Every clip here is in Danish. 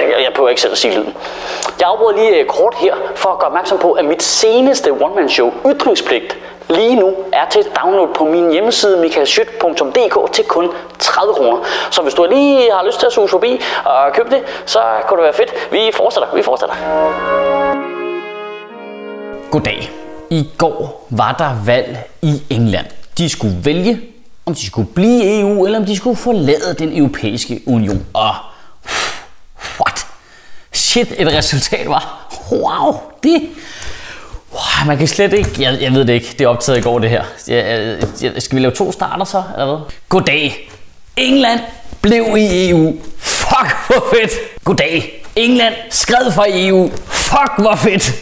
Jeg, jeg prøver ikke selv at sige lyden. Jeg afbryder lige øh, kort her for at gøre opmærksom på, at mit seneste one-man-show, Ytringspligt, lige nu er til download på min hjemmeside michaelschyt.dk til kun 30 kroner. Så hvis du lige har lyst til at suge forbi og købe det, så kunne det være fedt. Vi fortsætter, vi fortsætter. Goddag. I går var der valg i England. De skulle vælge, om de skulle blive i EU, eller om de skulle forlade den europæiske union. Og what? Shit, et resultat var. Wow, det... Wow, man kan slet ikke... Jeg, jeg ved det ikke. Det er optaget i går, det her. Jeg, jeg, skal vi lave to starter så, eller hvad? Goddag. England blev i EU. Fuck, hvor fedt. Goddag. England skred fra EU. Fuck, hvor fedt.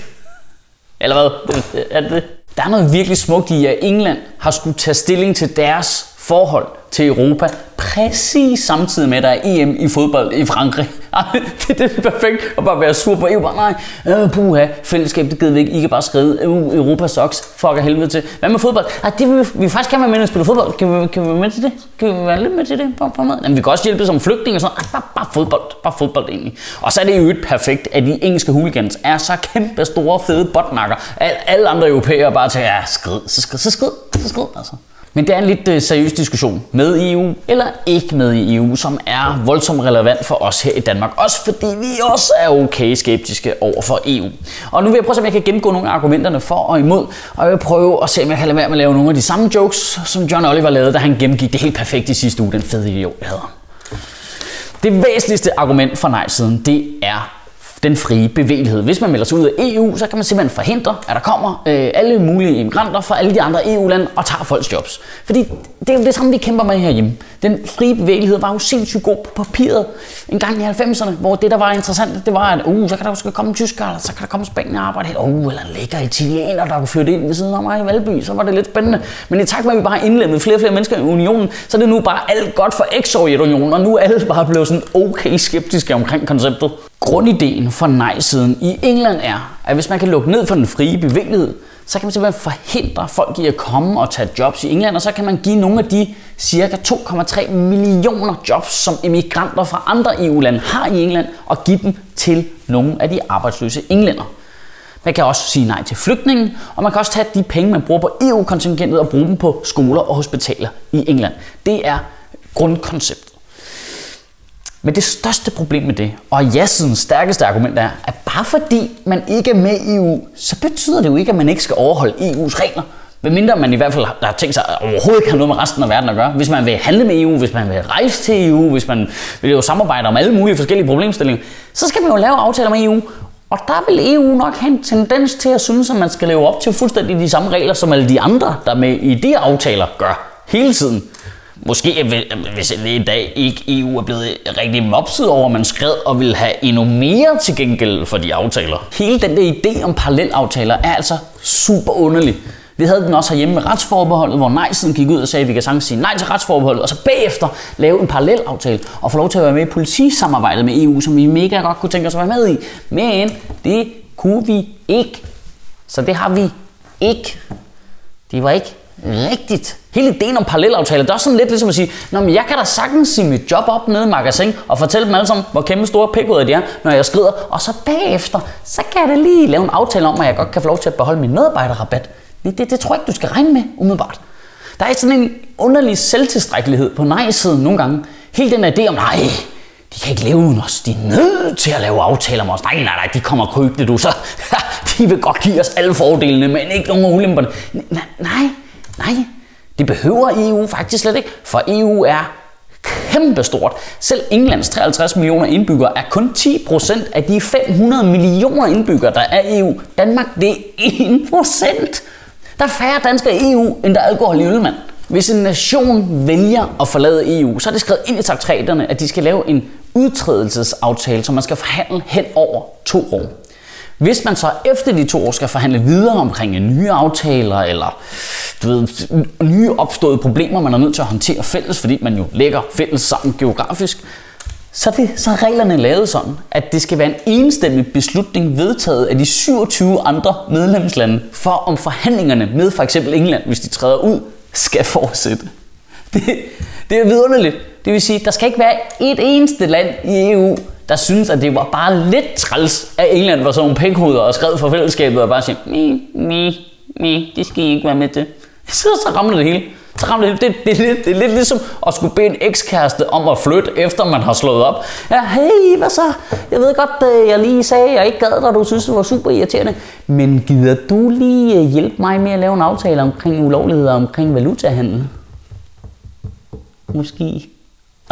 Eller hvad? Er det? Der er noget virkelig smukt i, at England har skulle tage stilling til deres forhold til Europa præcis samtidig med, at der er EM i fodbold i Frankrig. det, det er perfekt at bare være sur på EU. Bare, nej, øh, puha, fællesskab, det gider vi ikke. I kan bare skrive øh, Europa socks. Fuck af helvede til. Hvad med fodbold? Ej, det vil vi, vi faktisk gerne være med at spille fodbold. Kan vi, kan vi være med til det? Kan vi være lidt med til det? På, på med? Jamen, vi kan også hjælpe som flygtninge og sådan Ej, bare, bare fodbold. Bare fodbold egentlig. Og så er det jo et perfekt, at de engelske hooligans er så kæmpe store, fede botnakker. Alle andre europæere bare til, ja, skrid, så skrid, så skrid, så skrid, altså. Men det er en lidt øh, seriøs diskussion med EU eller ikke med i EU, som er voldsomt relevant for os her i Danmark. Også fordi vi også er okay skeptiske over for EU. Og nu vil jeg prøve at se, om jeg kan gennemgå nogle af argumenterne for og imod. Og jeg vil prøve at se, om jeg kan lade være med at lave nogle af de samme jokes, som John Oliver lavede, da han gennemgik det helt perfekt i sidste uge. Den fede idiot, jeg havde. Det væsentligste argument for nej-siden, det er den frie bevægelighed. Hvis man melder sig ud af EU, så kan man simpelthen forhindre, at der kommer øh, alle mulige immigranter fra alle de andre EU-lande og tager folks jobs. Fordi det er jo det samme, vi kæmper med herhjemme. Den frie bevægelighed var jo sindssygt god på papiret en gang i 90'erne, hvor det, der var interessant, det var, at uh, så kan der også komme en tysker, eller så kan der komme spanier og arbejde her. Uh, eller en lækker italiener, der kunne flytte ind ved siden af mig i Valby, så var det lidt spændende. Men i takt med, at vi bare har indlemmet flere og flere mennesker i unionen, så er det nu bare alt godt for eks-Sovjetunionen, og nu er alle bare blevet sådan okay skeptiske omkring konceptet. Grundideen for nej-siden i England er, at hvis man kan lukke ned for den frie bevægelighed, så kan man simpelthen forhindre folk i at komme og tage jobs i England, og så kan man give nogle af de cirka 2,3 millioner jobs, som emigranter fra andre EU-lande har i England, og give dem til nogle af de arbejdsløse englænder. Man kan også sige nej til flygtningen, og man kan også tage de penge, man bruger på EU-kontingentet og bruge dem på skoler og hospitaler i England. Det er grundkonceptet. Men det største problem med det, og ja-sidens stærkeste argument er, at bare fordi man ikke er med i EU, så betyder det jo ikke, at man ikke skal overholde EU's regler. Medmindre man i hvert fald har tænkt sig at overhovedet ikke have noget med resten af verden at gøre. Hvis man vil handle med EU, hvis man vil rejse til EU, hvis man vil jo samarbejde om alle mulige forskellige problemstillinger, så skal man jo lave aftaler med EU. Og der vil EU nok have en tendens til at synes, at man skal leve op til fuldstændig de samme regler, som alle de andre, der med i de aftaler gør hele tiden. Måske hvis i dag ikke EU er blevet rigtig mopset over, at man skred og vil have endnu mere til gengæld for de aftaler. Hele den der idé om parallelaftaler er altså super underlig. Vi havde den også herhjemme med retsforbeholdet, hvor nej-siden gik ud og sagde, at vi kan sagtens sige nej til retsforbeholdet, og så bagefter lave en parallelaftale og få lov til at være med i politisamarbejdet med EU, som vi mega godt kunne tænke os at være med i. Men det kunne vi ikke. Så det har vi ikke. Det var ikke rigtigt. Hele ideen om parallelaftaler, det er også sådan lidt ligesom at sige, Nå, men jeg kan da sagtens sige mit job op nede i magasin og fortælle dem alle sammen, hvor kæmpe store pikkoder de er, når jeg skrider. Og så bagefter, så kan jeg da lige lave en aftale om, at jeg godt kan få lov til at beholde min medarbejderrabat. Det, det, det tror jeg ikke, du skal regne med umiddelbart. Der er sådan en underlig selvtilstrækkelighed på nej-siden nogle gange. Hele den idé om, nej, de kan ikke leve uden os. De er nødt til at lave aftaler med os. Nej, nej, nej, de kommer krybende, du. Så de vil godt give os alle fordelene, men ikke nogen af ulemperne. Nej, nej, nej. Det behøver EU faktisk slet ikke, for EU er kæmpestort. Selv Englands 53 millioner indbyggere er kun 10% af de 500 millioner indbyggere, der er i EU. Danmark, det er 1%. Der er færre danskere i EU, end der er alkohol i ølmand. Hvis en nation vælger at forlade EU, så er det skrevet ind i traktaterne, at de skal lave en udtrædelsesaftale, som man skal forhandle hen over to år. Hvis man så efter de to år skal forhandle videre omkring øh, nye aftaler, eller du ved, nye opståede problemer, man er nødt til at håndtere fælles, fordi man jo lægger fælles sammen geografisk, så er, det, så er reglerne lavet sådan, at det skal være en enstemmig beslutning vedtaget af de 27 andre medlemslande, for om forhandlingerne med for eksempel England, hvis de træder ud, skal fortsætte. Det, det er vidunderligt. Det vil sige, der skal ikke være et eneste land i EU, der synes, at det var bare lidt træls, at England var sådan nogle pækhoveder og skrev for fællesskabet og bare siger, mi, mi, mi, det skal I ikke være med til. Så, så rammer det hele. Så rammer det, det, det, det, det er lidt ligesom at skulle bede en ekskæreste om at flytte, efter man har slået op. Ja, hey, hvad så? Jeg ved godt, øh, jeg lige sagde, at jeg ikke gad dig, du synes, det var super irriterende. Men gider du lige øh, hjælpe mig med at lave en aftale omkring ulovligheder omkring valutahandel? Måske.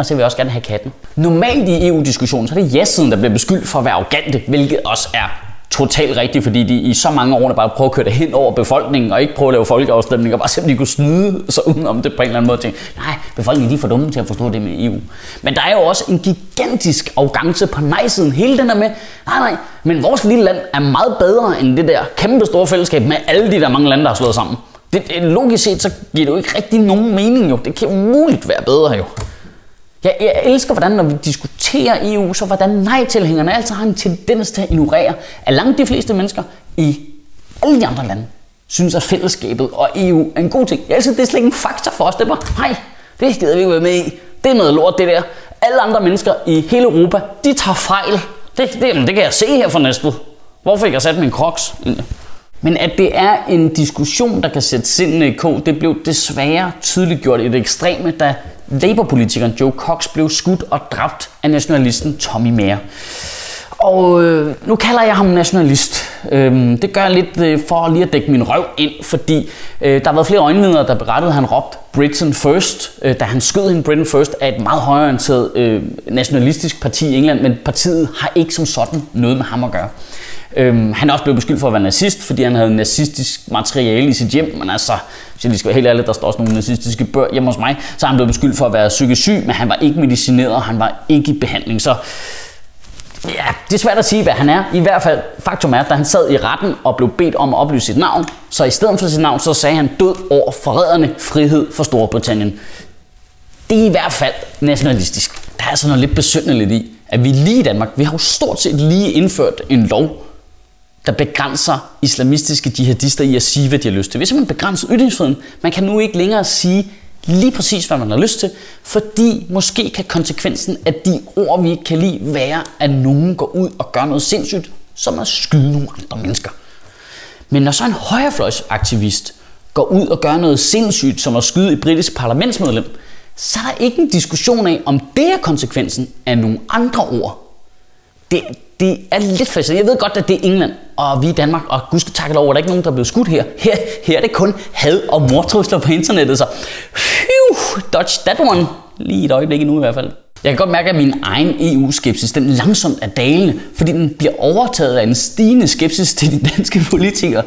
Og så vil jeg også gerne have katten. Normalt i EU-diskussionen, så er det ja-siden, der bliver beskyldt for at være arrogante, hvilket også er totalt rigtigt, fordi de i så mange år bare prøver at køre det hen over befolkningen, og ikke prøve at lave folkeafstemninger, bare simpelthen kunne snyde sig udenom det på en eller anden måde. Tænke, nej, befolkningen de er for dumme til at forstå det med EU. Men der er jo også en gigantisk arrogance på nej-siden. Hele den der med, nej nej, men vores lille land er meget bedre end det der kæmpe store fællesskab med alle de der mange lande, der har slået sammen. Det, det, logisk set, så giver det jo ikke rigtig nogen mening jo. Det kan umuligt være bedre jo. Jeg, jeg elsker, hvordan når vi diskuterer EU, så hvordan nej-tilhængerne altid har en tendens til at ignorere, at langt de fleste mennesker i alle de andre lande synes, at fællesskabet og EU er en god ting. Jeg elsker, det er slet ikke en faktor for os. Det er bare, nej, det gider vi ikke være med i. Det er noget lort, det der. Alle andre mennesker i hele Europa, de tager fejl. Det, det, det kan jeg se her for næste. Hvorfor ikke jeg sat min kroks? Men at det er en diskussion, der kan sætte sindene i kog, det blev desværre tydeligt gjort i det ekstreme, da Labour-politikeren Joe Cox blev skudt og dræbt af nationalisten Tommy Mayer. Og øh, nu kalder jeg ham nationalist. Øhm, det gør jeg lidt øh, for lige at dække min røv ind, fordi øh, der har været flere øjenvidner, der berettede, at han råbte Britain First, øh, da han skød hende Britain First af et meget højorienteret øh, nationalistisk parti i England, men partiet har ikke som sådan noget med ham at gøre. Øhm, han er også blevet beskyldt for at være nazist, fordi han havde nazistisk materiale i sit hjem. Men altså, hvis jeg lige skal være helt ærlig, der står også nogle nazistiske bøger hjemme hos mig. Så er han blevet beskyldt for at være psykisk syg, men han var ikke medicineret, og han var ikke i behandling. Så ja, det er svært at sige, hvad han er. I hvert fald, faktum er, at da han sad i retten og blev bedt om at oplyse sit navn, så i stedet for sit navn, så sagde han død over forræderne frihed for Storbritannien. Det er i hvert fald nationalistisk. Der er altså noget lidt besynderligt i, at vi lige i Danmark, vi har jo stort set lige indført en lov, der begrænser islamistiske jihadister i at sige, hvad de har lyst til. Hvis man begrænser ytringsfriheden, man kan nu ikke længere sige lige præcis, hvad man har lyst til, fordi måske kan konsekvensen af de ord, vi ikke kan lide, være, at nogen går ud og gør noget sindssygt, som at skyde nogle andre mennesker. Men når så en højrefløjsaktivist går ud og gør noget sindssygt, som at skyde et britisk parlamentsmedlem, så er der ikke en diskussion af, om det er konsekvensen af nogle andre ord. Det, det er lidt fascinerende. Jeg ved godt, at det er England, og vi i Danmark, og gud skal takke lov, at der er ikke nogen, der er blevet skudt her. Her, her er det kun had og mordtrusler på internettet, så phew, dodge that one. Lige et øjeblik endnu i hvert fald. Jeg kan godt mærke, at min egen EU-skepsis den langsomt er dalende, fordi den bliver overtaget af en stigende skepsis til de danske politikere.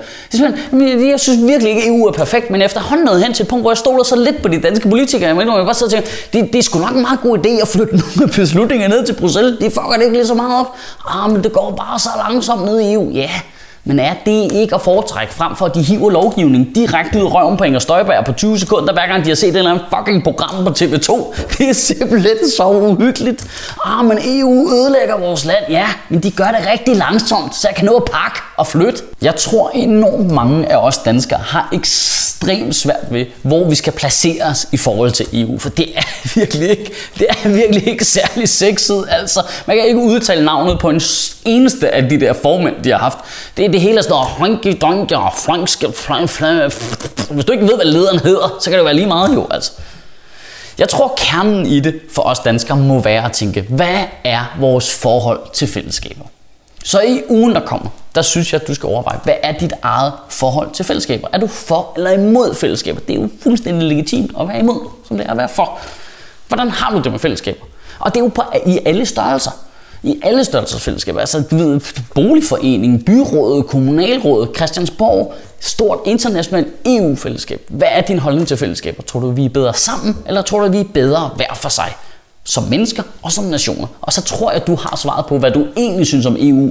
Jeg synes virkelig ikke, at EU er perfekt, men efterhånden nåede hen til et punkt, hvor jeg stoler så lidt på de danske politikere, jeg, må bare sidder og tænke, det, det er sgu nok en meget god idé at flytte nogle beslutninger ned til Bruxelles. De fucker det ikke lige så meget op. Ah, men det går bare så langsomt ned i EU. Ja, yeah. Men er det ikke at foretrække frem for, at de hiver lovgivning direkte ud af røven på Inger Støjberg på 20 sekunder, hver gang de har set et eller andet fucking program på TV2? Det er simpelthen så uhyggeligt. Ah, men EU ødelægger vores land. Ja, men de gør det rigtig langsomt, så jeg kan nå at pakke og flytte. Jeg tror enormt mange af os danskere har ekstremt svært ved, hvor vi skal placere os i forhold til EU. For det er virkelig ikke, det er virkelig ikke særlig sexet. Altså, man kan ikke udtale navnet på en eneste af de der formænd, de har haft. Det, det hele er sådan noget og fransk, Hvis du ikke ved, hvad lederen hedder, så kan det være lige meget jo, altså. Jeg tror, kernen i det for os danskere må være at tænke, hvad er vores forhold til fællesskaber? Så i ugen, der kommer, der synes jeg, at du skal overveje, hvad er dit eget forhold til fællesskaber? Er du for eller imod fællesskaber? Det er jo fuldstændig legitimt at være imod, som det er at være for. Hvordan har du det med fællesskaber? Og det er jo på, i alle størrelser i alle størrelsesfællesskaber. Altså, du ved, boligforeningen, byrådet, kommunalrådet, Christiansborg, stort internationalt EU-fællesskab. Hvad er din holdning til fællesskaber? Tror du, vi er bedre sammen, eller tror du, vi er bedre hver for sig? Som mennesker og som nationer. Og så tror jeg, du har svaret på, hvad du egentlig synes om EU,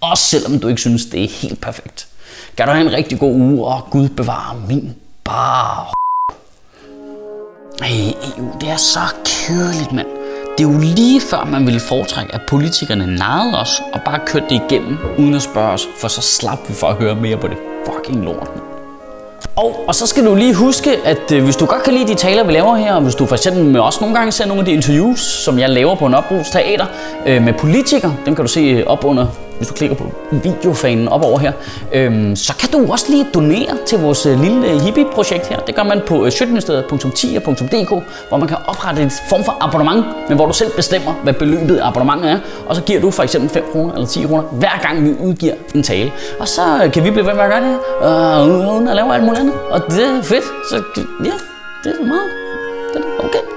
også selvom du ikke synes, det er helt perfekt. Kan du have en rigtig god uge, og Gud bevare min bare... Ej, EU, det er så kedeligt, mand. Det er jo lige før, man ville foretrække, at politikerne narrede os og bare kørte det igennem, uden at spørge os, for så slap vi for at høre mere på det fucking lort. Og, og så skal du lige huske, at øh, hvis du godt kan lide de taler, vi laver her, og hvis du for eksempel med os nogle gange ser nogle af de interviews, som jeg laver på en opbrugsteater øh, med politikere, dem kan du se øh, op under hvis du klikker på videofanen op over her, øhm, så kan du også lige donere til vores øh, lille øh, hippie-projekt her. Det gør man på øh, sjøtministeriet.10.dk, hvor man kan oprette en form for abonnement, men hvor du selv bestemmer, hvad beløbet af abonnementet er. Og så giver du for eksempel 5 kroner eller 10 kroner, hver gang vi udgiver en tale. Og så kan vi blive ved med at gøre det her, øh, uden at lave alt muligt andet. Og det er fedt. Så ja, det er så meget. Det er okay.